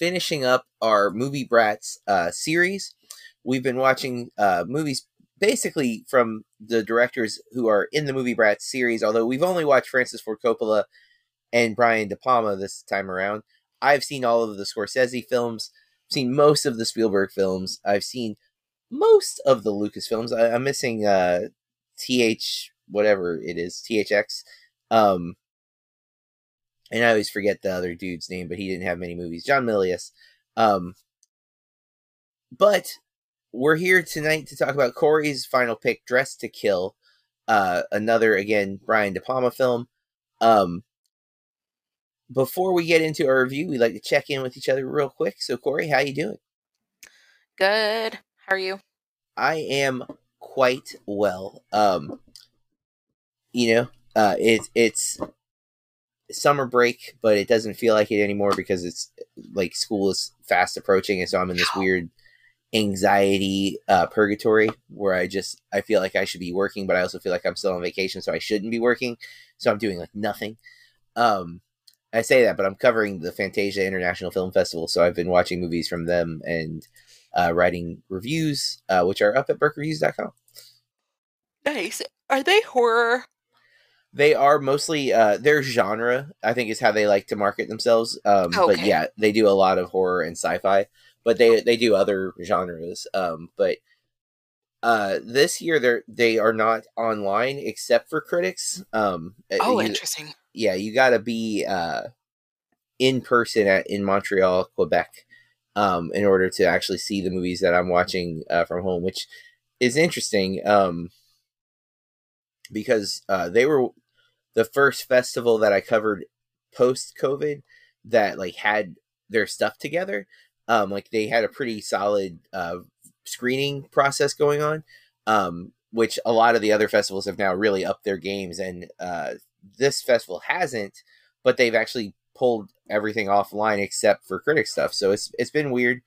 finishing up our Movie Brats uh, series. We've been watching uh, movies basically from the directors who are in the Movie Brats series, although we've only watched Francis Ford Coppola and Brian De Palma this time around. I've seen all of the Scorsese films, seen most of the Spielberg films, I've seen most of the Lucas films. I, am missing uh, TH, whatever it is, THX. Um, and I always forget the other dude's name, but he didn't have many movies. John Milius. Um, but we're here tonight to talk about Corey's final pick, Dressed to Kill. Uh, another again Brian De Palma film. Um, before we get into our review, we like to check in with each other real quick. So, Corey, how you doing? Good. How are you? I am quite well. Um, you know, uh, it's it's summer break, but it doesn't feel like it anymore because it's like school is fast approaching, and so I'm in this weird anxiety uh, purgatory where I just I feel like I should be working, but I also feel like I'm still on vacation, so I shouldn't be working. So I'm doing like nothing. Um, I say that, but I'm covering the Fantasia International Film Festival, so I've been watching movies from them and uh, writing reviews, uh, which are up at burkereviews.com. Nice. Are they horror? They are mostly uh, their genre. I think is how they like to market themselves. Um, Okay. But yeah, they do a lot of horror and sci-fi, but they they do other genres. Um, but uh, this year they're they are not online except for critics. Um, Oh, you- interesting. yeah, you got to be uh, in person at in Montreal, Quebec, um, in order to actually see the movies that I'm watching uh, from home, which is interesting um, because uh, they were the first festival that I covered post COVID that like had their stuff together. Um, like they had a pretty solid uh, screening process going on, um, which a lot of the other festivals have now really upped their games and. Uh, this festival hasn't, but they've actually pulled everything offline except for critic stuff. So it's it's been weird.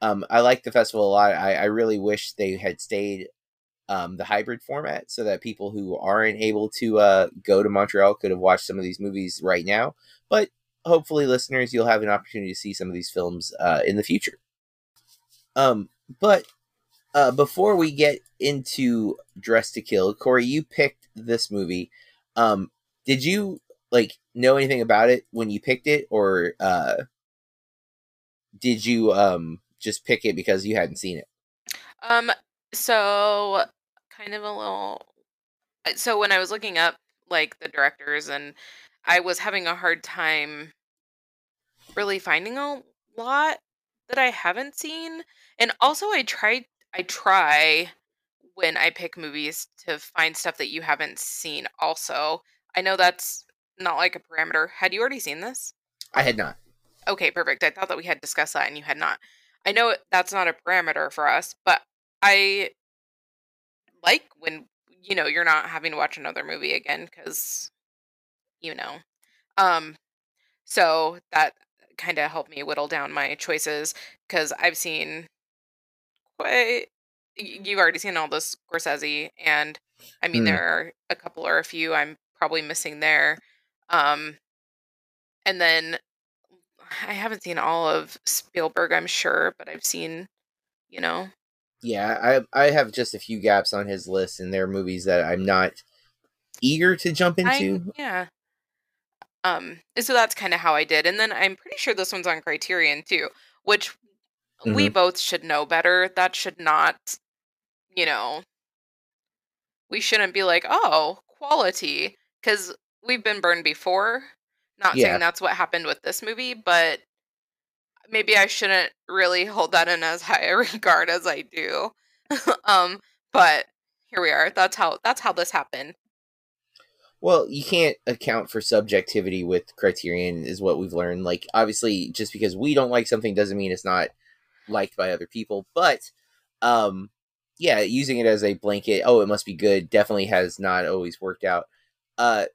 Um, I like the festival a lot. I, I really wish they had stayed um, the hybrid format so that people who aren't able to uh, go to Montreal could have watched some of these movies right now. But hopefully, listeners, you'll have an opportunity to see some of these films uh, in the future. Um, but uh, before we get into Dress to Kill, Corey, you picked this movie. Um, did you like know anything about it when you picked it, or uh, did you um just pick it because you hadn't seen it? Um, so kind of a little. uh, So when I was looking up like the directors, and I was having a hard time really finding a lot that I haven't seen, and also I tried. I try when I pick movies to find stuff that you haven't seen. Also, I know that's not like a parameter. Had you already seen this? I had not. Okay, perfect. I thought that we had discussed that and you had not. I know that's not a parameter for us, but I like when you know you're not having to watch another movie again cuz you know. Um so that kind of helped me whittle down my choices cuz I've seen quite you've already seen all this Scorsese and I mean Hmm. there are a couple or a few I'm probably missing there. Um and then I haven't seen all of Spielberg, I'm sure, but I've seen, you know, Yeah, I I have just a few gaps on his list, and there are movies that I'm not eager to jump I into. yeah. Um, so that's kind of how I did, and then I'm pretty sure this one's on Criterion too, which we both should know better. That should not, you know, we shouldn't be like, oh, quality, because we've been burned before. Not Yeah. saying that's what happened with this movie, but maybe I shouldn't really hold that in as high a regard as I do. um, but here we are. That's how that's how this happened. Well, you can't account for subjectivity with Criterion, is what we've learned. Like, obviously, just because we don't like something doesn't mean it's not liked by other people. But um, yeah, using it as a blanket, oh, it must be good, definitely has not always worked out. Uh,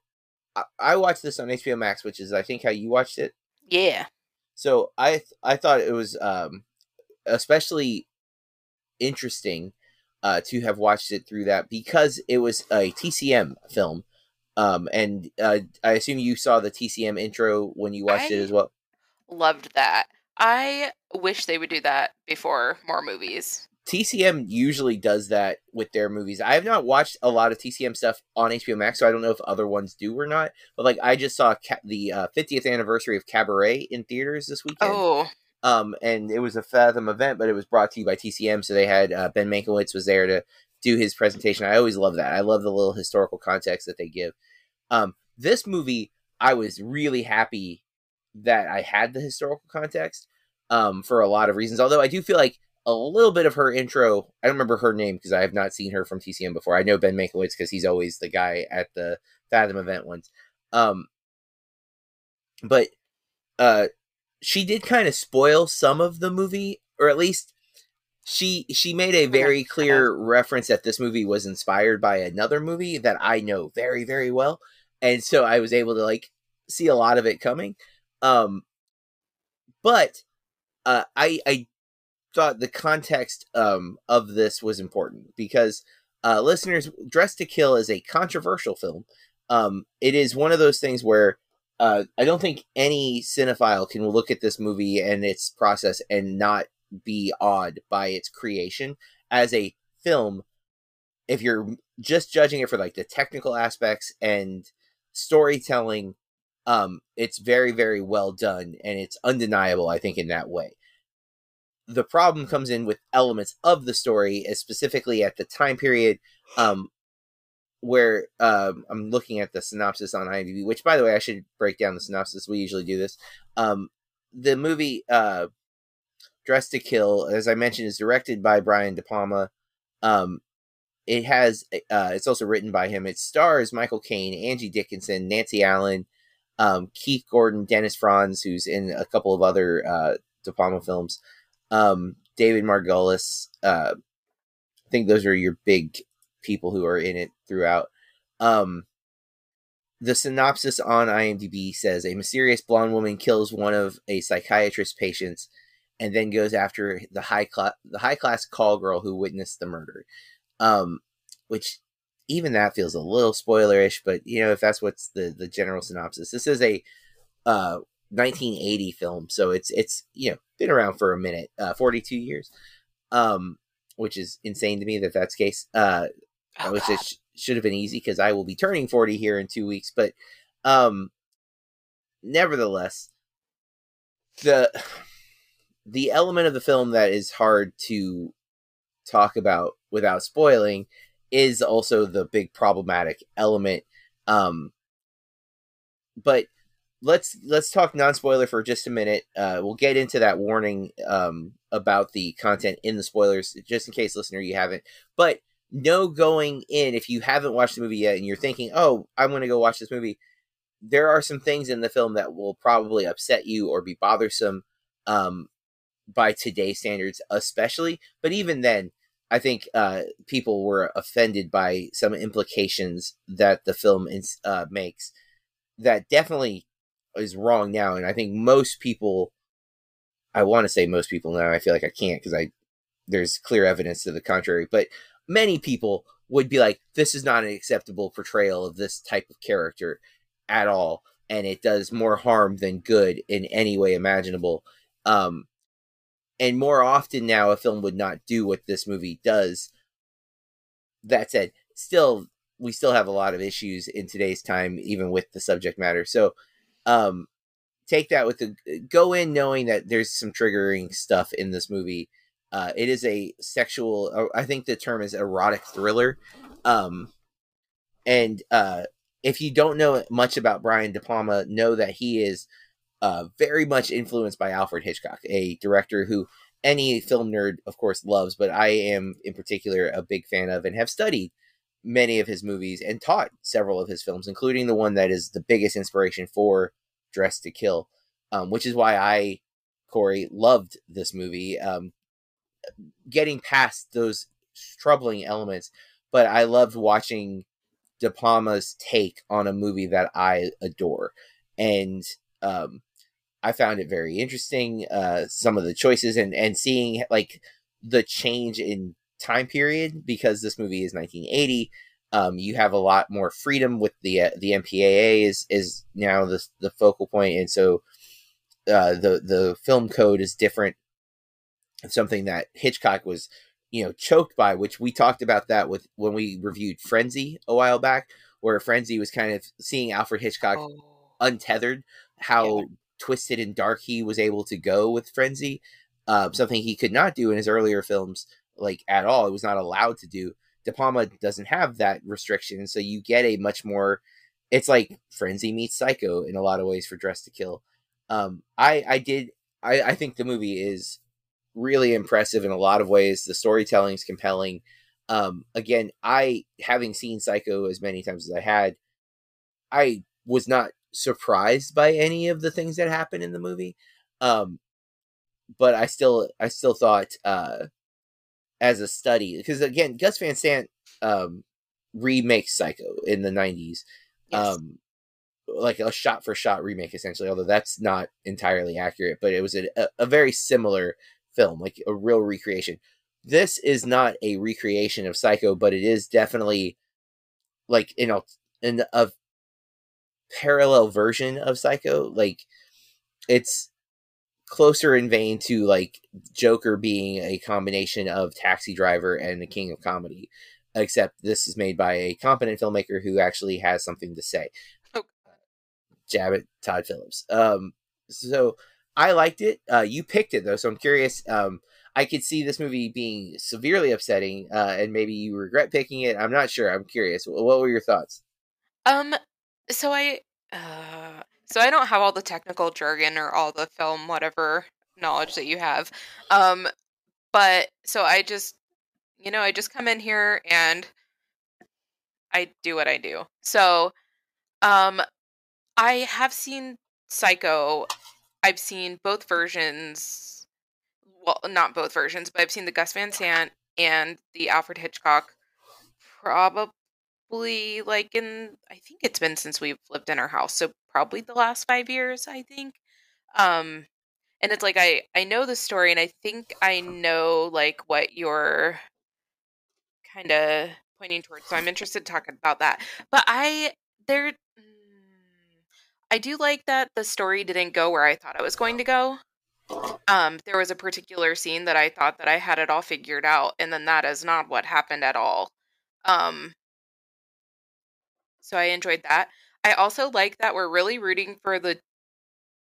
I, I watched this on HBO Max, which is I think how you watched it. Yeah. So I th- I thought it was um, especially interesting uh, to have watched it through that because it was a TCM film. Um, and uh, I assume you saw the TCM intro when you watched it as well. Loved that. I wish they would do that before more movies. TCM usually does that with their movies. I have not watched a lot of TCM stuff on HBO Max, so I don't know if other ones do or not. But like, I just saw ca- the uh, 50th anniversary of Cabaret in theaters this weekend. Oh, Um, and it was a Fathom event, but it was brought to you by TCM, so they had uh, Ben Mankiewicz was there to do his presentation. I always love that. I love the little historical context that they give. Um, this movie, I was really happy that I had the historical context um, for a lot of reasons. Although I do feel like a little bit of her intro. I don't remember her name because I have not seen her from TCM before. I know Ben Mankiewicz because he's always the guy at the Fathom event ones. Um, but uh, she did kind of spoil some of the movie, or at least she she made a very clear reference that this movie was inspired by another movie that I know very very well, and so I was able to like see a lot of it coming. Um, but uh, I I thought the context um of this was important because uh, listeners, Dress to Kill is a controversial film. Um, it is one of those things where uh, I don't think any cinephile can look at this movie and its process and not be awed by its creation as a film. If you're just judging it for like the technical aspects and storytelling, um, it's very, very well done and it's undeniable, I think, in that way. The problem comes in with elements of the story, as specifically at the time period um, where um, I'm looking at the synopsis on IMDb, which, by the way, I should break down the synopsis. We usually do this. Um, the movie uh, Dress to Kill, as I mentioned, is directed by Brian De Palma. Um, it has uh, it's also written by him. It stars Michael Caine, Angie Dickinson, Nancy Allen, um, Keith Gordon, Dennis Franz, who's in a couple of other uh, De Palma films, um, David Margulies. Uh, I think those are your big people who are in it throughout. Um, the synopsis on IMDb says a mysterious blonde woman kills one of a psychiatrist's patients and then goes after the high class the high class call girl who witnessed the murder. Um, which even that feels a little spoilerish, but you know if that's what's the the general synopsis. This is a uh 1980 film, so it's it's you know been around for a minute, uh, 42 years, um, which is insane to me that that's the case. Uh, Oh, which God. it sh- should have been easy because I will be turning 40 here in two weeks. But um, nevertheless, the the element of the film that is hard to talk about without spoiling is also the big problematic element. Um, but let's let's talk non spoiler for just a minute. Uh, we'll get into that warning um, about the content in the spoilers, just in case, listener, you haven't. But no going in if you haven't watched the movie yet and you're thinking, "Oh, I'm going to go watch this movie." There are some things in the film that will probably upset you or be bothersome um, by today's standards, especially. But even then, I think uh, people were offended by some implications that the film ins- uh, makes that definitely is wrong now. And I think most people, I want to say most people now, I feel like I can't because I there's clear evidence to the contrary, but many people would be like, this is not an acceptable portrayal of this type of character at all. And it does more harm than good in any way imaginable. Um, and more often now, a film would not do what this movie does. That said, still, we still have a lot of issues in today's time, even with the subject matter. So, um, take that with the go in knowing that there's some triggering stuff in this movie. Uh, it is a sexual, uh, I think the term is erotic thriller. Um, and uh, if you don't know much about Brian De Palma, know that he is uh, very much influenced by Alfred Hitchcock, a director who any film nerd, of course, loves, but I am in particular a big fan of and have studied many of his movies and taught several of his films, including the one that is the biggest inspiration for Dress to Kill, um, which is why I, Corey, loved this movie. Um, getting past those troubling elements. But I loved watching De Palma's take on a movie that I adore, and um, I found it very interesting. Uh, some of the choices and and seeing like the change in time period because this movie is 1980. Um, you have a lot more freedom with the uh, the MPAA is is now the the focal point, and so uh, the the film code is different. Something that Hitchcock was, you know, choked by, which we talked about that with when we reviewed Frenzy a while back, where Frenzy was kind of seeing Alfred Hitchcock Oh. untethered, how Yeah. twisted and dark he was able to go with Frenzy, um, something he could not do in his earlier films, like at all. It was not allowed to do. De Palma doesn't have that restriction, so you get a much more. It's like Frenzy meets Psycho in a lot of ways for Dress to Kill. Um, I I did I I think the movie is really impressive in a lot of ways. The storytelling is compelling. Um, again, I having seen Psycho as many times as I had, I was not surprised by any of the things that happened in the movie. Um, but I still I still thought uh as a study because again Gus Van Sant um remakes Psycho in the 90s Yes. um like a shot for shot remake essentially although that's not entirely accurate but it was a, a, very similar film like a real recreation. This is not a recreation of Psycho but it is definitely like you know an a parallel version of Psycho. Like it's closer in vein to like Joker being a combination of Taxi Driver and the King of Comedy, except this is made by a competent filmmaker who actually has something to say. Oh. Jab it, Todd Phillips. Um, so I liked it. Uh, you picked it though, so I'm curious. Um, I could see this movie being severely upsetting, uh, and maybe you regret picking it. I'm not sure. I'm curious. What were your thoughts? Um, so I, uh, so I don't have all the technical jargon or all the film whatever knowledge that you have. Um, but so I just, you know, I just come in here and I do what I do. So, um, I have seen Psycho. I've seen both versions. Well, not both versions, but I've seen the Gus Van Sant and the Alfred Hitchcock. Probably like in, I think it's been since we've lived in our house, so probably the last five years. I think. Um, and it's like I I know the story, and I think I know like what you're kind of pointing towards. So I'm interested to talk about that. But I there mm, I do like that the story didn't go where I thought it was going to go. Um there was a particular scene that I thought that I had it all figured out and then that is not what happened at all. Um so I enjoyed that. I also like that we're really rooting for the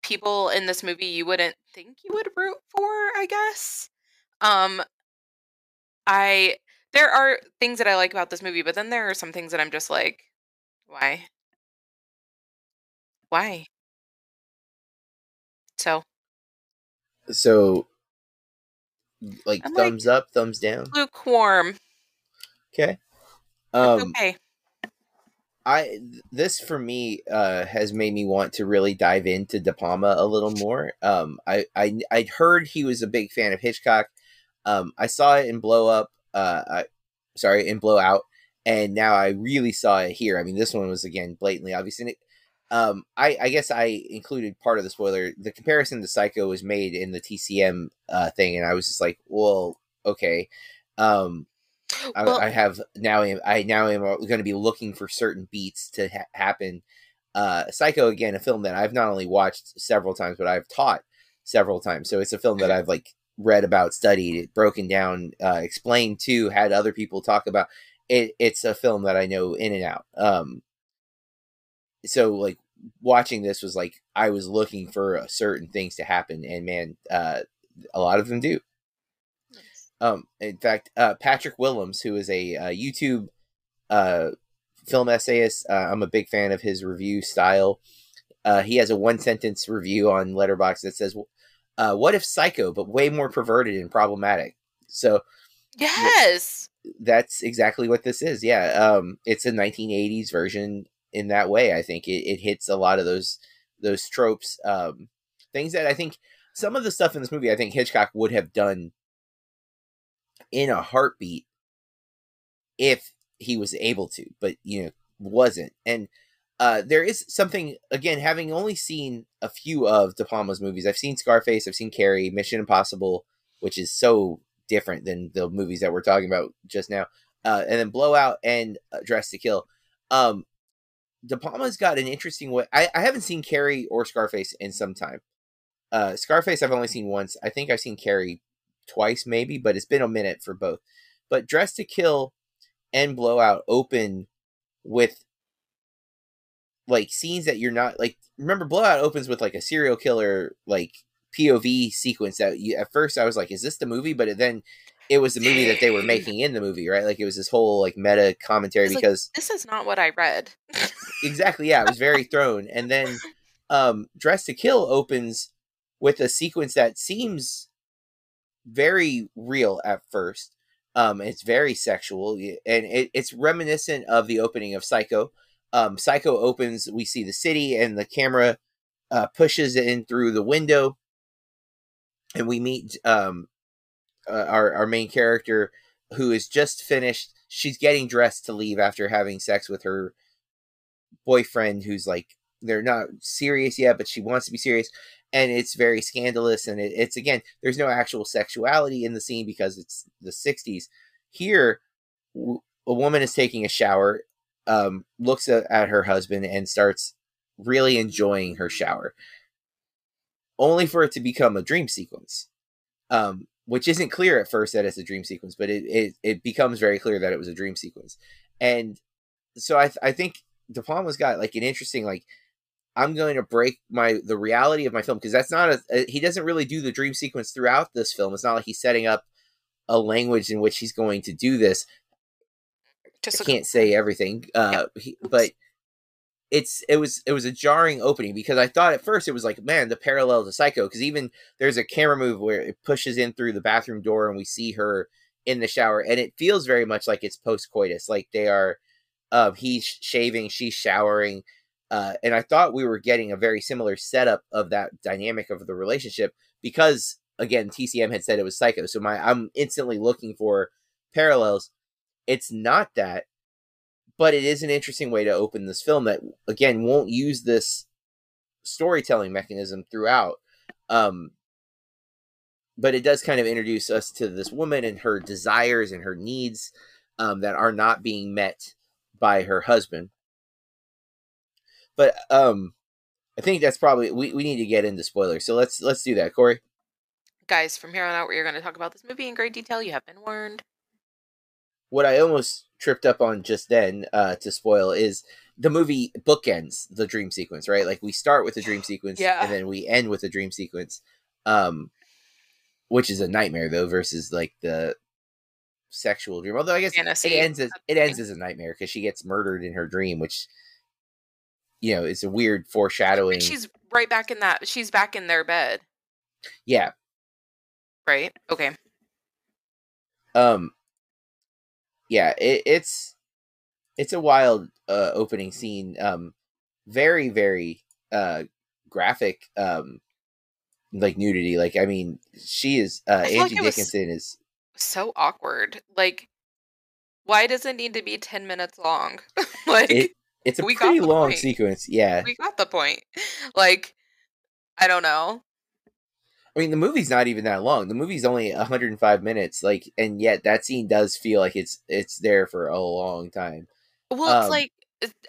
people in this movie you wouldn't think you would root for, I guess. Um I there are things that I like about this movie, but then there are some things that I'm just like, why? Why? So, So, like I'm like- thumbs up, thumbs down. lukewarm. Okay. Um, okay. I this for me uh has made me want to really dive into De Palma a little more. Um I I I'd heard he was a big fan of Hitchcock. Um I saw it in Blow Up uh I sorry, in Blow Out and now I really saw it here. I mean this one was again blatantly obvious and it um I I guess I included part of the spoiler. The comparison to Psycho was made in the TCM uh thing and I was just like, "Well, okay." Um Well- I have now I now am going to be looking for certain beats to ha- happen. Uh, Psycho again, a film that I've not only watched several times, but I've taught several times. So it's a film that I've like read about, studied, broken down, uh, explained to, had other people talk about. It, it's a film that I know in and out. Um, so like watching this was like I was looking for uh, certain things to happen, and man, uh, a lot of them do. Um, in fact, uh, Patrick Willems, who is a uh, YouTube uh, film essayist, uh, I'm a big fan of his review style. Uh, he has a one sentence review on Letterboxd that says, uh, "What if Psycho, but way more perverted and problematic?" So Yes. that's exactly what this is. Yeah, um, it's a 1980s version in that way. I think it, it hits a lot of those those tropes, um, things that I think some of the stuff in this movie I think Hitchcock would have done in a heartbeat if he was able to, but you know, wasn't. And uh, there is something again, having only seen a few of De Palma's movies. I've seen Scarface, I've seen Carrie, Mission Impossible, which is so different than the movies that we're talking about just now, uh, and then Blowout and uh, Dress to Kill. Um, De Palma's got an interesting way. I, I haven't seen Carrie or Scarface in some time. Uh, Scarface I've only seen once. I think I've seen Carrie twice, maybe, but it's been a minute for both. But Dress to Kill and Blowout open with like scenes that you're not like. Remember, Blowout opens with like a serial killer like POV sequence that you at first I was like, is this the movie? But then it was the movie that they were making in the movie, right? Like it was this whole like meta commentary because like, this is not what I read. exactly, yeah, it was very thrown. And then um Dress to Kill opens with a sequence that seems very real at first. Um, it's very sexual, and it, it's reminiscent of the opening of Psycho. Um, Psycho opens, we see the city, and the camera uh, pushes in through the window, and we meet um, uh, our our main character who is just finished. She's getting dressed to leave after having sex with her boyfriend, who's like they're not serious yet, but she wants to be serious and it's very scandalous and it, it's again there's no actual sexuality in the scene because it's the 60s here a woman is taking a shower um, looks at, at her husband and starts really enjoying her shower only for it to become a dream sequence. Um, which isn't clear at first that it's a dream sequence but it, it, it becomes very clear that it was a dream sequence. And so i, th- I think de palma's got like an interesting like I'm going to break my the reality of my film because that's not a, a, he doesn't really do the dream sequence throughout this film. It's not like he's setting up a language in which he's going to do this. Just I can't say everything, uh, he, but it's it was it was a jarring opening because I thought at first it was like man the parallel to Psycho because even there's a camera move where it pushes in through the bathroom door and we see her in the shower and it feels very much like it's post coitus like they are uh, he's shaving she's showering uh, and I thought we were getting a very similar setup of that dynamic of the relationship because again TCM had said it was psycho. So my I'm instantly looking for parallels. It's not that, but it is an interesting way to open this film that again won't use this storytelling mechanism throughout. Um, but it does kind of introduce us to this woman and her desires and her needs um, that are not being met by her husband. But um, I think that's probably we, we need to get into spoilers. So let's let's do that, Corey. Guys, from here on out, we are going to talk about this movie in great detail. You have been warned. What I almost tripped up on just then uh, to spoil is the movie bookends the dream sequence, right? Like we start with the dream sequence, yeah. and then we end with the dream sequence, um, which is a nightmare though, versus like the sexual dream. Although I guess Fantasy. it ends as it ends as a nightmare because she gets murdered in her dream, which you know, it's a weird foreshadowing. She's right back in that. She's back in their bed. Yeah. Right. Okay. Um. Yeah, it, it's it's a wild uh, opening scene. Um, very very uh graphic. Um, like nudity. Like I mean, she is uh Angie like Dickinson is so awkward. Like, why does it need to be ten minutes long? like. It, it's a we pretty long point. sequence. Yeah. We got the point. Like, I don't know. I mean, the movie's not even that long. The movie's only 105 minutes. Like, and yet that scene does feel like it's it's there for a long time. Well, it's um, like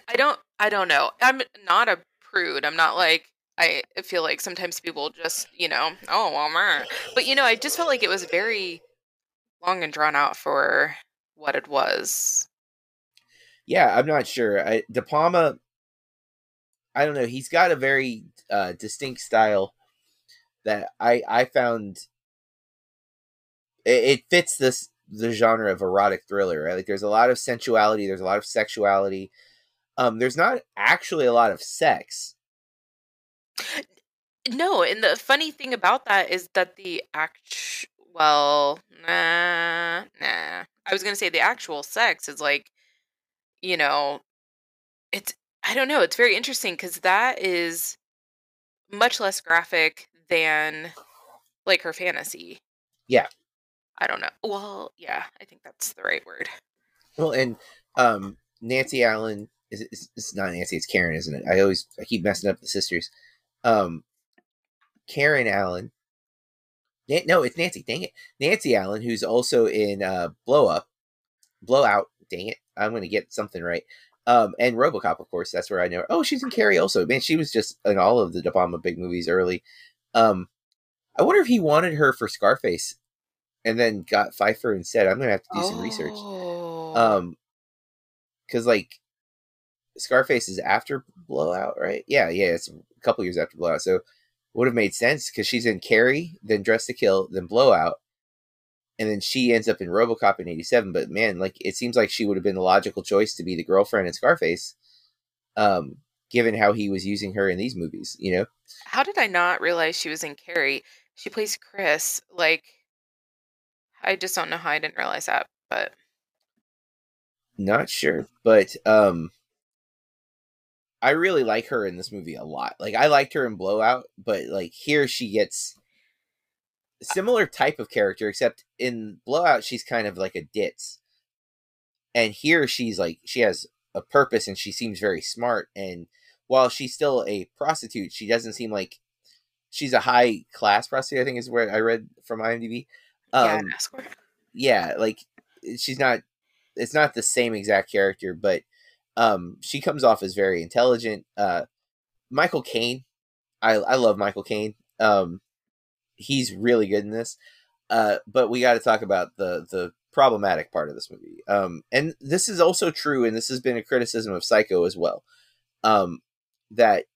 I don't I don't know. I'm not a prude. I'm not like I feel like sometimes people just you know oh well, meh. but you know I just felt like it was very long and drawn out for what it was yeah, I'm not sure. I, De Palma, I don't know. He's got a very uh, distinct style that I I found it, it, fits this the genre of erotic thriller. Right? Like there's a lot of sensuality, there's a lot of sexuality. Um, there's not actually a lot of sex. No, and the funny thing about that is that the act well, nah, nah. I was gonna say the actual sex is like you know, it's I don't know, it's very interesting because that is much less graphic than like her fantasy. Yeah. I don't know. Well, yeah, I think that's the right word. Well, and um, Nancy Allen is it's, it's not Nancy, it's Karen, isn't it? I always I keep messing up the sisters. Um, Karen Allen. Na- No, it's Nancy. Dang it, Nancy Allen, who's also in uh, Blow Up, Blowout. Dang it, I'm gonna get something right. Um, and RoboCop, of course. That's where I know. Her. Oh, she's in Carrie also. Man, she was just in all of the De Palma big movies early. Um, I wonder if he wanted her for Scarface, and then got Pfeiffer instead. I'm gonna have to do some research. Oh. Um, because like Scarface is after Blowout, right? Yeah, yeah, it's a couple years after Blowout, so would have made sense because she's in Carrie, then Dress to Kill, then Blowout, and then she ends up in RoboCop in '87. But man, like it seems like she would have been the logical choice to be the girlfriend in Scarface, um, given how he was using her in these movies. You know, How did I not realize she was in Carrie? She plays Chris. Like, I just don't know how I didn't realize that. But not sure, but um. I really like her in this movie a lot. Like I liked her in Blowout, but like here she gets similar type of character, except in Blowout she's kind of like a ditz, and here she's like she has a purpose and she seems very smart. And while she's still a prostitute, she doesn't seem like she's a high class prostitute. I think is where I read from IMDb. yeah, Um, escort. yeah, like she's not. It's not the same exact character, but um, she comes off as very intelligent. Uh, Michael Caine, I I love Michael Caine. Um, he's really good in this. Uh, but we got to talk about the the problematic part of this movie. Um, and this is also true, and this has been a criticism of Psycho as well. Um, that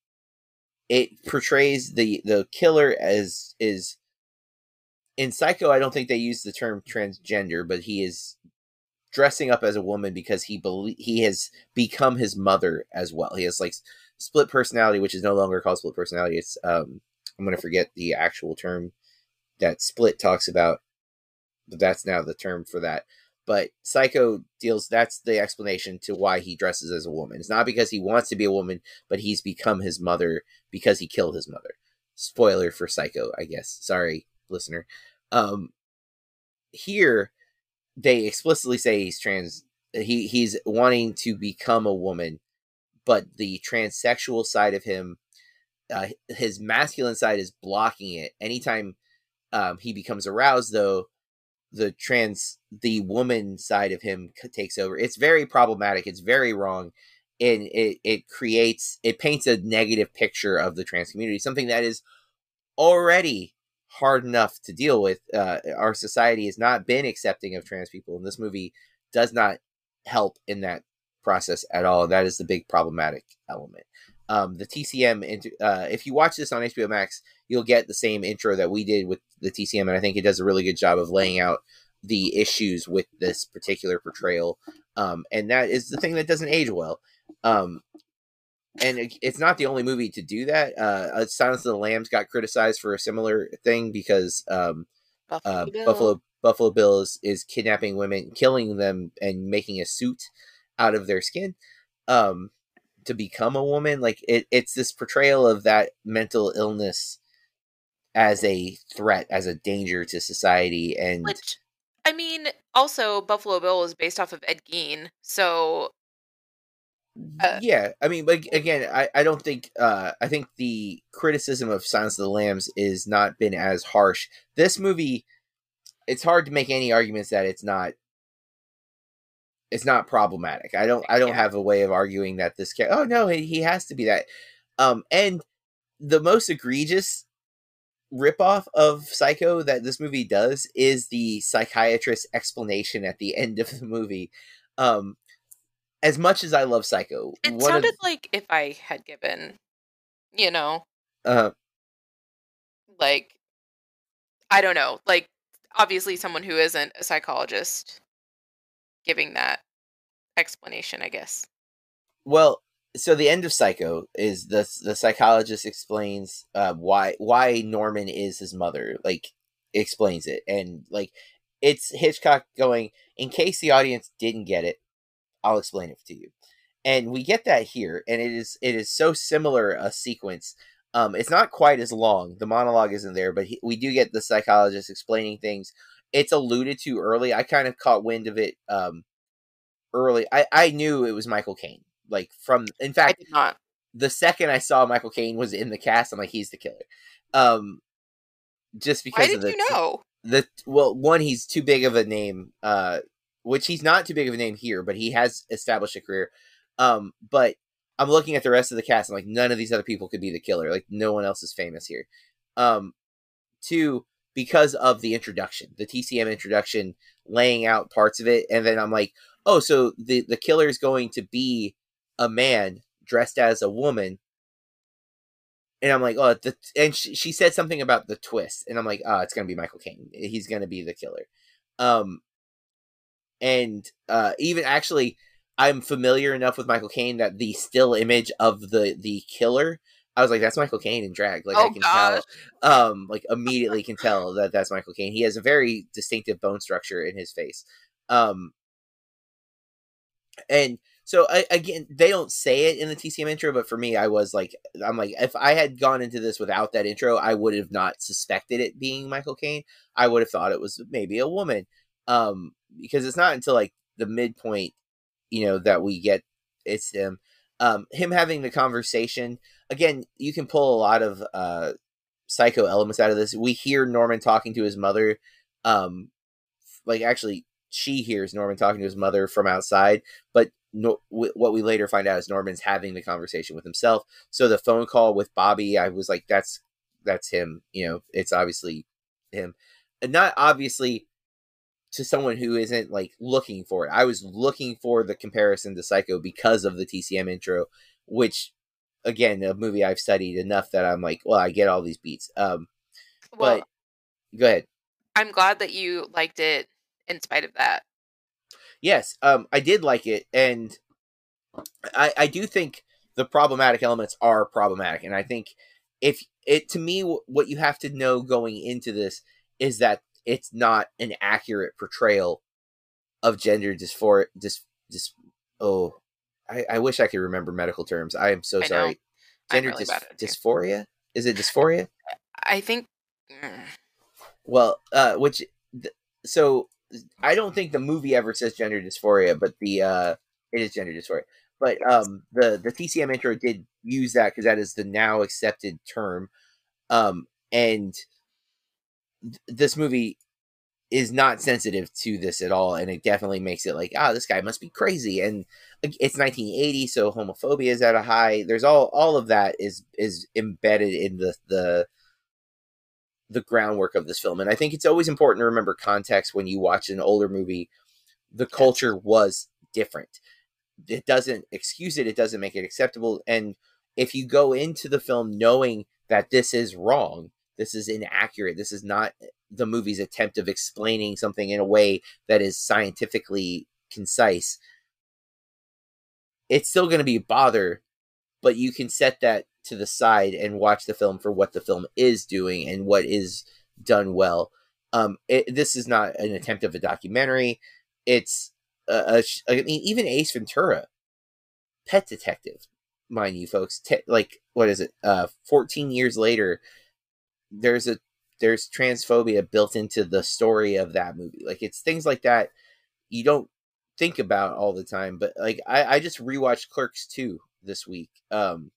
it portrays the the killer as is in Psycho. I don't think they use the term transgender, but he is dressing up as a woman because he belie- he has become his mother as well. He has like split personality, which is no longer called split personality. It's um I'm gonna forget the actual term that Split talks about, but that's now the term for that. But Psycho deals that's the explanation to why he dresses as a woman. It's not because he wants to be a woman, but he's become his mother because he killed his mother. Spoiler for Psycho, I guess. Sorry, listener. Um here they explicitly say he's trans he he's wanting to become a woman but the transsexual side of him uh, his masculine side is blocking it anytime um, he becomes aroused though the trans the woman side of him takes over it's very problematic it's very wrong and it it creates it paints a negative picture of the trans community something that is already hard enough to deal with. Uh, our society has not been accepting of trans people, and this movie does not help in that process at all. That is the big problematic element. Um, the TCM, int- uh, if you watch this on HBO Max, you'll get the same intro that we did with the TCM, and I think it does a really good job of laying out the issues with this particular portrayal. Um, and that is the thing that doesn't age well. Um, and it- it's not the only movie to do that. Uh, uh, Silence of the Lambs got criticized for a similar thing because um, Buffalo uh, Bill. Buffalo Buffalo Bill is, is kidnapping women, killing them, and making a suit out of their skin um, to become a woman. Like it, it's this portrayal of that mental illness as a threat, as a danger to society, and Which, I mean, also Buffalo Bill is based off of Ed Gein, so uh, yeah i mean but again I, I don't think uh i think the criticism of silence of the lambs is not been as harsh this movie it's hard to make any arguments that it's not it's not problematic. I don't i don't Yeah. have a way of arguing that this cat oh no he, he has to be that. Um and the most egregious ripoff of psycho that this movie does is the psychiatrist explanation at the end of the movie. Um as much as i love psycho it one of- sounded like if I had given, you know, uh like I don't know, like obviously someone who isn't a psychologist giving that explanation, I guess. Well, so the end of Psycho is the the psychologist explains uh, why why Norman is his mother, like explains it, and like it's Hitchcock going. In case the audience didn't get it, I'll explain it to you, and we get that here, and it is it is so similar a sequence. Um, it's not quite as long. The monologue isn't there, but he, we do get the psychologist explaining things it's alluded to early. I kind of caught wind of it um early. I I knew it was Michael Caine. Like from in fact the second I saw Michael Caine was in the cast, I'm like he's the killer. Um just because Why of did the you know? the well one he's too big of a name uh which he's not too big of a name here but he has established a career um but i'm looking at the rest of the cast and like none of these other people could be the killer like no one else is famous here um two because of the introduction the tcm introduction laying out parts of it and then i'm like oh so the the killer is going to be a man dressed as a woman and I'm like, oh, the, and she, she said something about the twist, and I'm like, oh, it's gonna be Michael Caine. He's gonna be the killer. Um, and uh, even actually, I'm familiar enough with Michael Caine that the still image of the the killer, I was like, that's Michael Caine in drag. Like I Oh, can gosh. tell, um, like immediately can tell that that's Michael Caine. He has a very distinctive bone structure in his face. Um, and so I, again, they don't say it in the TCM intro, but for me, I was like, I'm like, if I had gone into this without that intro, I would have not suspected it being Michael Caine. I would have thought it was maybe a woman, um, because it's not until like the midpoint, you know, that we get it's him. Um, him having the conversation again. You can pull a lot of uh, psycho elements out of this. We hear Norman talking to his mother, um, like actually she hears Norman talking to his mother from outside, but no, w- what we later find out is Norman's having the conversation with himself. So the phone call with Bobby, I was like, that's that's him. You know, it's obviously him, and not obviously to someone who isn't like looking for it. I was looking for the comparison to Psycho because of the TCM intro, which again, a movie I've studied enough that I'm like, well, I get all these beats. Um, Well, but go ahead. I'm glad that you liked it in spite of that. Yes, um, I did like it, and I I do think the problematic elements are problematic, and I think if it to me what you have to know going into this is that it's not an accurate portrayal of gender dysphoria. Dis, dis, oh, I, I wish I could remember medical terms. I am so I sorry. Gender really dys, bad at it, too. dysphoria? Is it dysphoria? I think. mm, Well, uh, which th- so I don't think the movie ever says gender dysphoria, but the uh, it is gender dysphoria. But um, the the TCM intro did use that because that is the now accepted term, um, and th- this movie is not sensitive to this at all, and it definitely makes it like, ah, this guy must be crazy, and it's 1980, so homophobia is at a high. There's all all of that is is embedded in the the the groundwork of this film. And I think it's always important to remember context when you watch an older movie. The culture was different. It doesn't excuse it, it doesn't make it acceptable. And if you go into the film knowing that this is wrong, this is inaccurate, this is not the movie's attempt of explaining something in a way that is scientifically concise, it's still going to be a bother, but you can set that to the side and watch the film for what the film is doing and what is done well. Um, it, this is not an attempt of a documentary. It's a, a I mean, even Ace Ventura, Pet Detective, mind you, folks. Te- like, what is it? Uh, fourteen years later, there's a there's transphobia built into the story of that movie. Like, it's things like that you don't think about all the time. But like, I I just rewatched Clerks two this week. Um,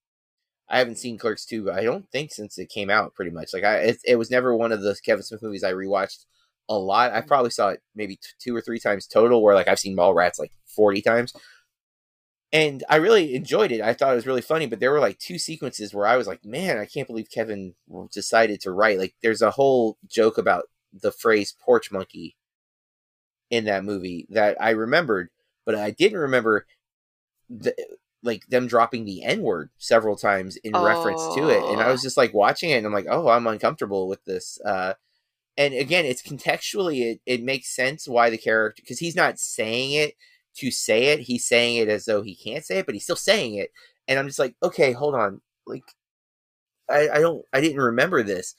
I haven't seen Clerks 2, I don't think since it came out pretty much. Like I it, it was never one of the Kevin Smith movies I rewatched a lot. I probably saw it maybe t- two or three times total where like I've seen Mallrats like 40 times. And I really enjoyed it. I thought it was really funny, but there were like two sequences where I was like, "Man, I can't believe Kevin decided to write." Like there's a whole joke about the phrase porch monkey in that movie that I remembered, but I didn't remember the like them dropping the N word several times in reference to it. And I Oh. was just like watching it and I'm like, oh, I'm uncomfortable with this. Uh, and again, it's contextually, it, it makes sense why the character, because he's not saying it to say it, he's saying it as though he can't say it, but he's still saying it. And I'm just like, okay, hold on. Like, I, I don't, I didn't remember this.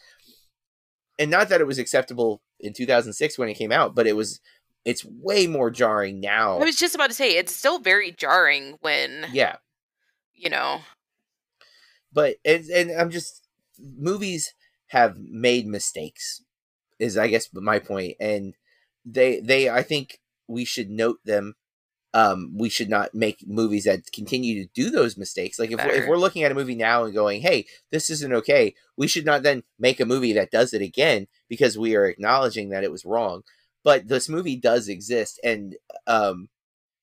And not that it was acceptable in 2006 when it came out, but it was, it's way more jarring now. I was just about to say it's still very jarring when yeah. you know. but and, and I'm just movies have made mistakes is I guess my point and they they I think we should note them. Um, we should not make movies that continue to do those mistakes. Like if we're, if we're looking at a movie now and going, "Hey, this isn't okay," we should not then make a movie that does it again because we are acknowledging that it was wrong. But this movie does exist, and um,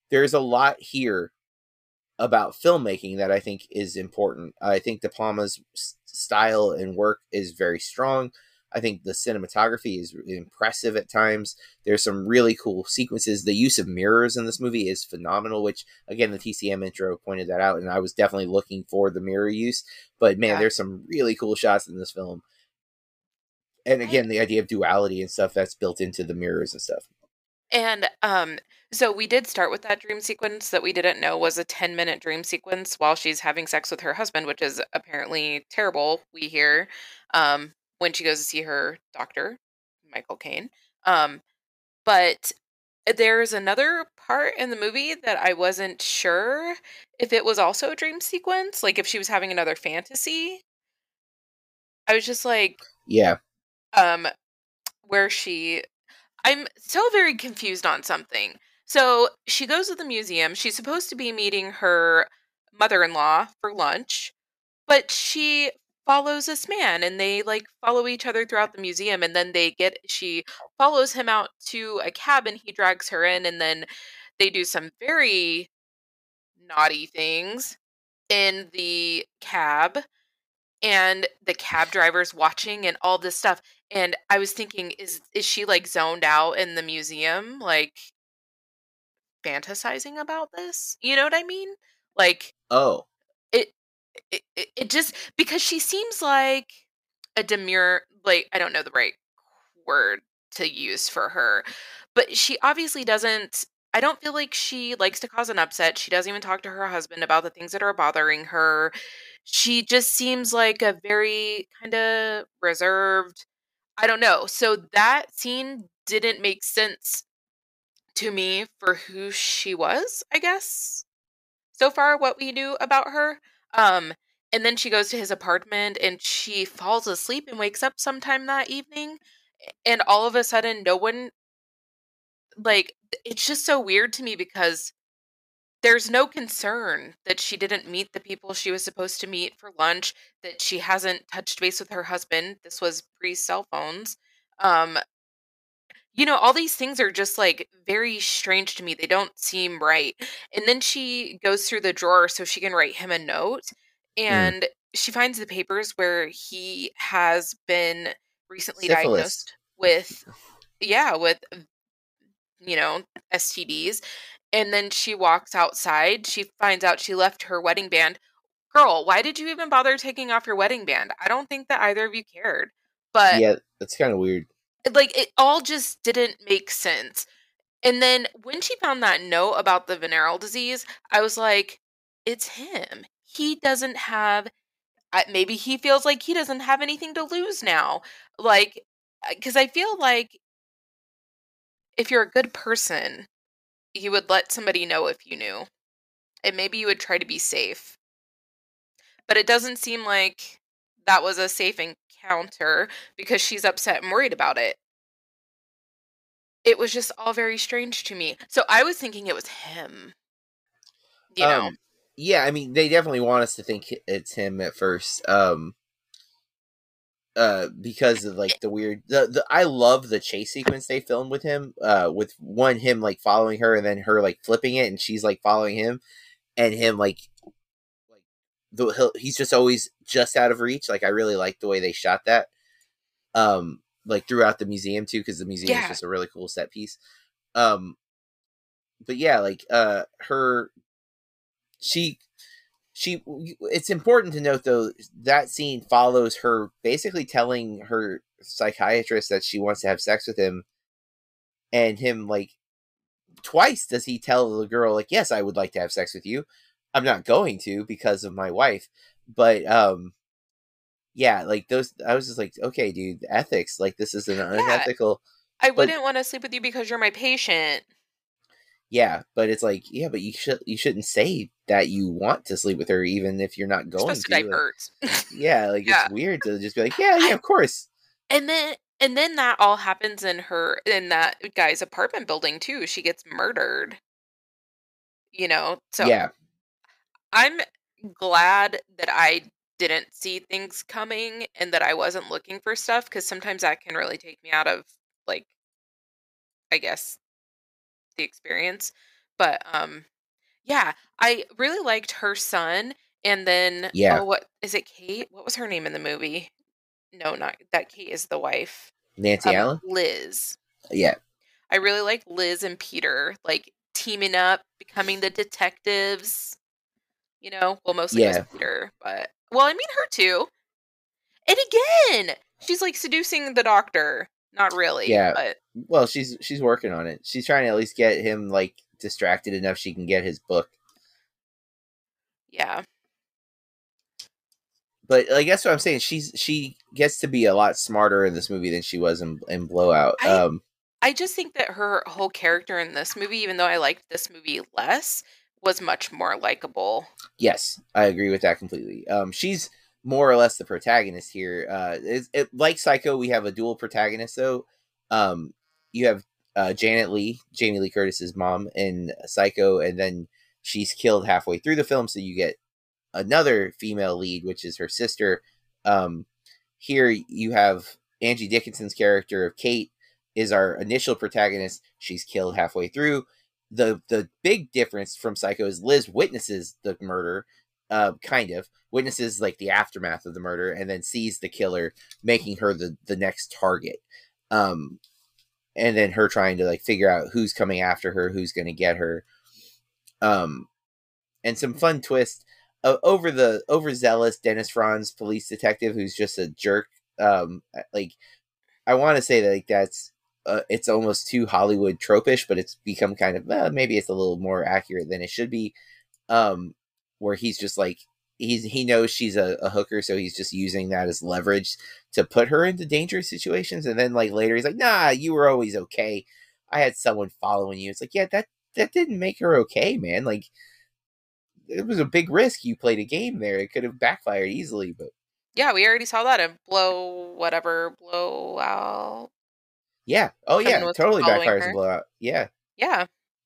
there's a lot here about filmmaking that I think is important. I think De Palma's style and work is very strong. I think the cinematography is impressive at times. There's some really cool sequences. The use of mirrors in this movie is phenomenal, which again the TCM intro pointed that out, and I was definitely looking for the mirror use. But man, Yeah. there's some really cool shots in this film. And again, the idea of duality and stuff that's built into the mirrors and stuff. And um so we did start with that dream sequence that we didn't know was a 10 minute dream sequence while she's having sex with her husband, which is apparently terrible, we hear, um, when she goes to see her doctor, Michael Caine. Um, but there's another part in the movie that I wasn't sure if it was also a dream sequence, like if she was having another fantasy. I was just like, Yeah. um where she I'm still very confused on something. So she goes to the museum. She's supposed to be meeting her mother-in-law for lunch, but she follows this man and they like follow each other throughout the museum and then they get she follows him out to a cabin he drags her in and then they do some very naughty things in the cab and the cab driver's watching and all this stuff and i was thinking is is she like zoned out in the museum like fantasizing about this you know what i mean like Oh. It, it it just because she seems like a demure like i don't know the right word to use for her but she obviously doesn't i don't feel like she likes to cause an upset she doesn't even talk to her husband about the things that are bothering her she just seems like a very kind of reserved i don't know so that scene didn't make sense to me for who she was i guess so far what we knew about her um and then she goes to his apartment and she falls asleep and wakes up sometime that evening and all of a sudden no one like it's just so weird to me because there's no concern that she didn't meet the people she was supposed to meet for lunch that she hasn't touched base with her husband. This was pre cell phones. Um you know all these things are just like very strange to me they don't seem right and then she goes through the drawer so she can write him a note mm. and she finds the papers where he has been recently Syphilis. diagnosed with yeah with you know stds and then she walks outside she finds out she left her wedding band girl why did you even bother taking off your wedding band i don't think that either of you cared but yeah, that's kind of weird. Like it all just didn't make sense. And then when she found that note about the venereal disease, I was like, it's him. He doesn't have maybe he feels like he doesn't have anything to lose now. Like cuz I feel like if you're a good person, you would let somebody know if you knew. And maybe you would try to be safe. But it doesn't seem like that was a safe encounter because she's upset and worried about it it was just all very strange to me. So I was thinking it was him. You know, Um, yeah, I mean, they definitely want us to think it's him at first. Um, uh, because of like the weird, the, the I love the chase sequence they filmed with him. Uh, with one him like following her and then her like flipping it and she's like following him, and him like the he's just always just out of reach. Like I really like the way they shot that. Um, like throughout the museum too, because the museum Yeah. is just a really cool set piece. Um, but yeah, like uh, her she she it's important to note though that scene follows her basically telling her psychiatrist that she wants to have sex with him and him like twice does he tell the girl like yes i would like to have sex with you i'm not going to because of my wife but um yeah like those i was just like okay dude ethics like this is an unethical I but- wouldn't want to sleep with you because you're my patient. yeah but it's like yeah but you should you shouldn't say that you want to sleep with her even if you're not You're going to to like- divert. yeah like Yeah. it's weird to just be like yeah yeah of course and then and then that all happens in her in that guy's apartment building too. She gets murdered. You know, so yeah, I'm glad that I didn't see things coming and that I wasn't looking for stuff because sometimes that can really take me out of like I guess the experience. But um yeah, I really liked her son and then Yeah. oh what is it Kate? What was her name in the movie? No, not that Kate is the wife. Nancy Um, Allen. Liz. Yeah, I really like Liz and Peter like teaming up, becoming the detectives. You know, well, mostly Yeah. Peter, but well, I mean her too. And again, she's like seducing the doctor. Not really, Yeah. but well, she's she's working on it. She's trying to at least get him like distracted enough she can get his book. yeah, But like that's what I'm saying. She's she gets to be a lot smarter in this movie than she was in, in Blowout. I- um, I just think that her whole character in this movie, even though I liked this movie less, was much more likable. Yes, I agree with that completely. Um, she's more or less the protagonist here. Uh, it's, it, like Psycho, we have a dual protagonist though. Um, you have uh, Janet Leigh, Jamie Lee Curtis's mom in Psycho, and then she's killed halfway through the film, so you get another female lead, which is her sister. Um, here you have Angie Dickinson's character of Kate is our initial protagonist. She's killed halfway through the the big difference from Psycho is Liz witnesses the murder, uh, kind of witnesses like the aftermath of the murder, and then sees the killer, making her the the next target. Um, and then her trying to like figure out who's coming after her, who's going to get her. Um, and some fun twist uh, over the overzealous Dennis Franz police detective who's just a jerk. Um, like I want to say that like that's uh, it's almost too Hollywood tropish, but it's become kind of uh, maybe it's a little more accurate than it should be. Um, where he's just like he's he knows she's a, a hooker, so he's just using that as leverage to put her into dangerous situations. And then like later, he's like, "Nah, you were always okay. I had someone following you." It's like, yeah, that that didn't make her okay, man. Like it was a big risk. You played a game there. It could have backfired easily, but Yeah, we already saw that in blow whatever blowout. Yeah. Oh Someone yeah, totally backfires her. and blowout. Yeah. Yeah,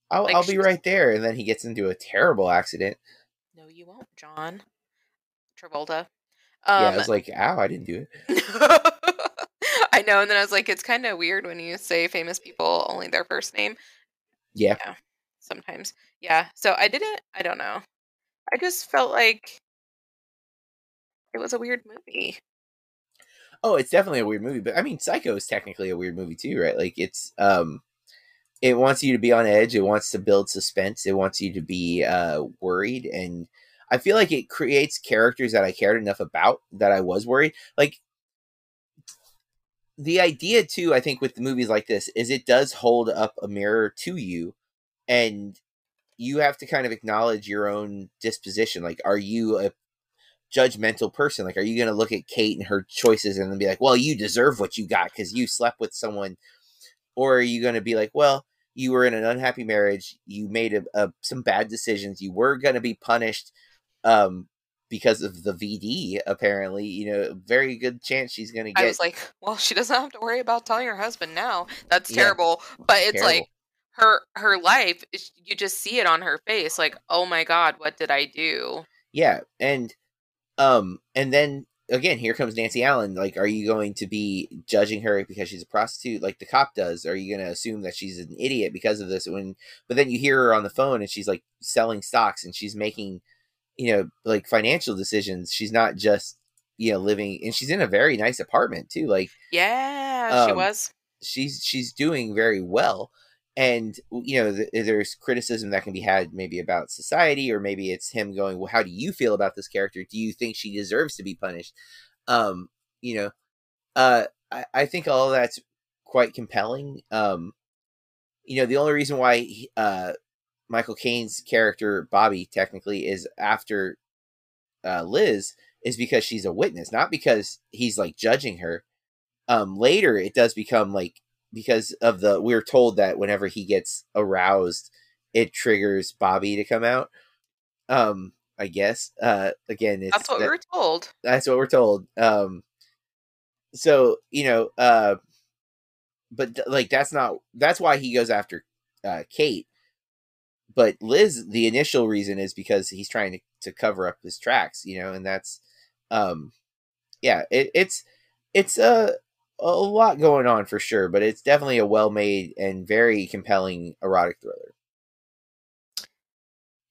I'll, Like I'll be right there. And then he gets into a terrible accident. no, you won't, John Travolta. yeah, Um, I was like, ow, I didn't do it. I know, and then I was like, it's kind of weird when you say famous people only their first name. Yeah. sometimes. Yeah. So I didn't. I don't know. I just felt like it was a weird movie. Oh, it's definitely a weird movie, but I mean, Psycho is technically a weird movie too, right? Like it's um, it wants you to be on edge. It wants to build suspense. It wants you to be uh worried, and I feel like it creates characters that I cared enough about that I was worried. Like the idea too, I think with the movies like this is it does hold up a mirror to you, and you have to kind of acknowledge your own disposition. Like, are you a judgmental person? Like, are you going to look at Kate and her choices and then be like, well, you deserve what you got because you slept with someone? Or are you going to be like, well, you were in an unhappy marriage, you made a, a, some bad decisions, you were going to be punished um, because of the VD, apparently, you know, very good chance she's going to get. I was like, well, she doesn't have to worry about telling her husband now. That's Yeah. terrible. But it's like her her life. You just see it on her face. Like, oh my god, what did I do? Yeah, and um, and then again, here comes Nancy Allen. Like, are you going to be judging her because she's a prostitute, like the cop does? Are you going to assume that she's an idiot because of this? When, but then you hear her on the phone and she's like selling stocks and she's making, you know, like financial decisions. She's not just you know living, and she's in a very nice apartment too. Like Yeah, she Um, was. she's she's doing very well and you know th- there's criticism that can be had maybe about society or maybe it's him going well how do you feel about this character? Do you think she deserves to be punished? Um you know uh i, I think all that's quite compelling um you know the only reason why he- uh michael caine's character bobby technically is after uh liz is because she's a witness not because he's like judging her. Um later it does become like because of the we're told that whenever he gets aroused it triggers bobby to come out um i guess uh again it's That's what that- we're told. that's what we're told um so you know uh but th- like that's not that's why he goes after uh, Kate. But Liz, the initial reason is because he's trying to, to cover up his tracks, you know, and that's, um, yeah, it, it's it's a a lot going on for sure, but it's definitely a well made and very compelling erotic thriller.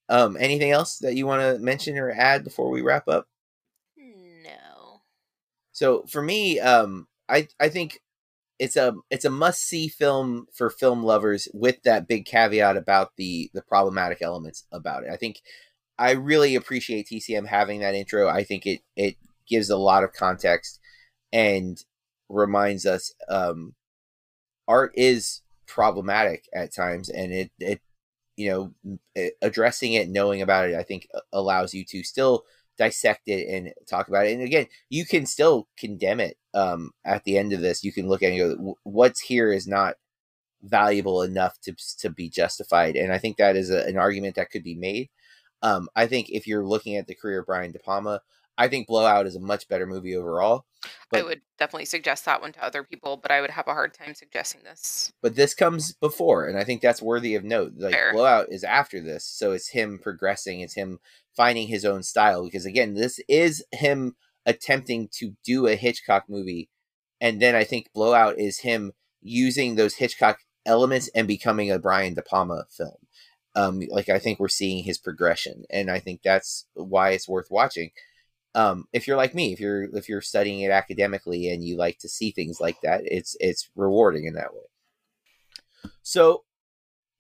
Um, anything else that you want to mention or add before we wrap up? No. So for me, um, I I think it's a it's a must see film for film lovers with that big caveat about the the problematic elements about it. I think I really appreciate TCM having that intro. I think it it gives a lot of context and reminds us um art is problematic at times and it it you know addressing it knowing about it i think allows you to still dissect it and talk about it and again you can still condemn it um at the end of this. You can look at it and go what's here is not valuable enough to to be justified and i think that is a, an argument that could be made. Um i think if you're looking at the career of brian de palma I think Blowout is a much better movie overall. I would definitely suggest that one to other people, but I would have a hard time suggesting this. But this comes before, and I think that's worthy of note. Like Fair. Blowout is after this, so it's him progressing, it's him finding his own style. Because again, this is him attempting to do a Hitchcock movie, and then I think Blowout is him using those Hitchcock elements and becoming a Brian De Palma film. Um, like I think we're seeing his progression, and I think that's why it's worth watching um, if you're like me, if you're if you're studying it academically and you like to see things like that, it's it's rewarding in that way. So,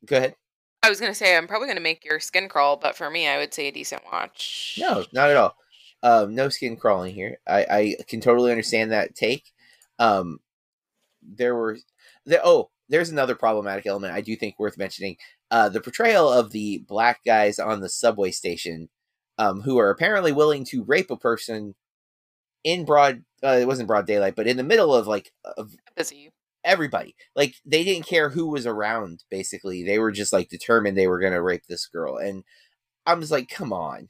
go ahead. I was gonna say I'm probably gonna make your skin crawl, but for me, I would say a decent watch. No, not at all. Um, no skin crawling here. I, I can totally understand that take. Um, there were there. Oh, there's another problematic element I do think worth mentioning. Uh, the portrayal of the black guys on the subway station um, who are apparently willing to rape a person in broad uh, it wasn't broad daylight but in the middle of like of Busy. everybody. Like they didn't care who was around basically. They were just like determined they were going to rape this girl. And i'm just like come on.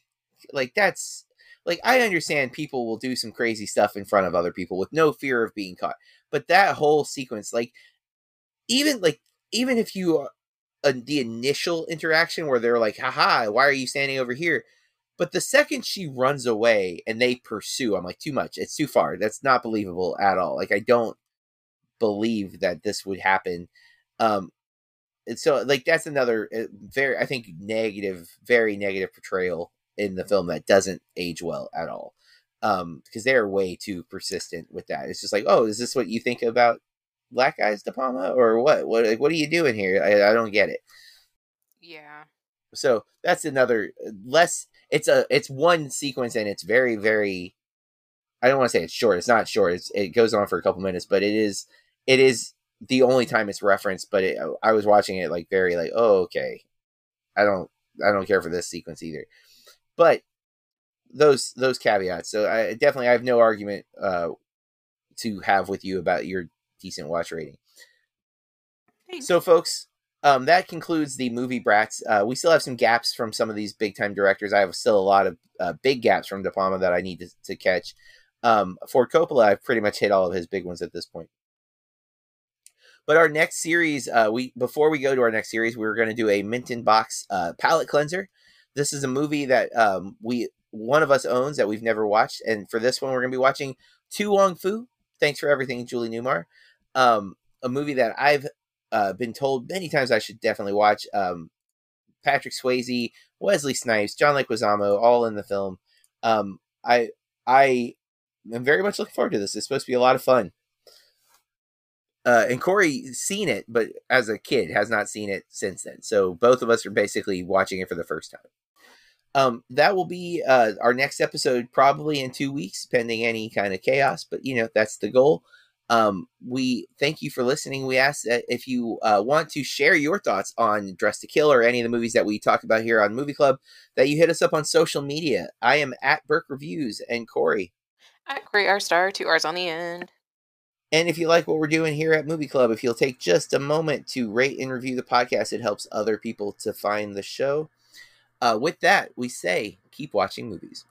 Like that's like i understand people will do some crazy stuff in front of other people with no fear of being caught. But that whole sequence like even like even if you uh, the initial interaction where they're like haha why are you standing over here but the second she runs away and they pursue, I'm like, too much. It's too far. That's not believable at all. Like, I don't believe that this would happen. Um, and so, like, that's another uh, very, I think, negative, very negative portrayal in the film that doesn't age well at all. Um, because they're way too persistent with that. It's just like, oh, is this what you think about Black Eyes De Palma, or what? What? Like, what are you doing here? I, I don't get it. Yeah. So that's another uh, less it's a it's one sequence and it's very very I don't want to say it's short. It's not short. It's, it goes on for a couple minutes, but it is it is the only time it's referenced. But it, I was watching it like very like oh okay, I don't I don't care for this sequence either. But those those caveats. So I definitely I have no argument uh, to have with you about your decent watch rating. Thanks. So folks, um, that concludes the movie brats. Uh, we still have some gaps from some of these big time directors. I have still a lot of uh, big gaps from De Palma that I need to, to catch. Um, for Coppola, I've pretty much hit all of his big ones at this point. But our next series, uh, we before we go to our next series, we are going to do a Mint in Box uh, palette cleanser. This is a movie that um, we one of us owns that we've never watched, and for this one, we're going to be watching To Wong Foo. Thanks for everything, Julie Newmar. Um, a movie that I've uh, been told many times I should definitely watch. Um, Patrick Swayze, Wesley Snipes, John Leguizamo, all in the film. Um, I I am very much looking forward to this. It's supposed to be a lot of fun. Uh, and Corey's seen it, but as a kid has not seen it since then. So both of us are basically watching it for the first time. Um, that will be uh, our next episode, probably in two weeks, pending any kind of chaos. But you know that's the goal. Um, we thank you for listening. We ask that if you uh, want to share your thoughts on Dressed to Kill or any of the movies that we talk about here on Movie Club, that you hit us up on social media. I am at Burke Reviews and Corey. At Great R Star, two R's on the end. And if you like what we're doing here at Movie Club, if you'll take just a moment to rate and review the podcast, it helps other people to find the show. Uh, with that, we say keep watching movies.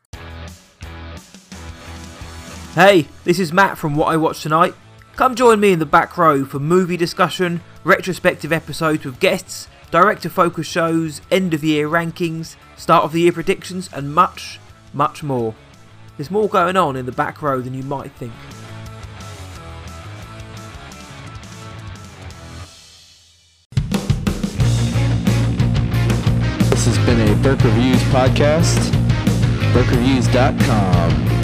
Hey, this is Matt from What I Watched Tonight. Come join me in the back row for movie discussion, retrospective episodes with guests, director focus shows, end of year rankings, start of the year predictions, and much, much more. There's more going on in the back row than you might think. This has been a Burke Reviews podcast. BurkeReviews.com.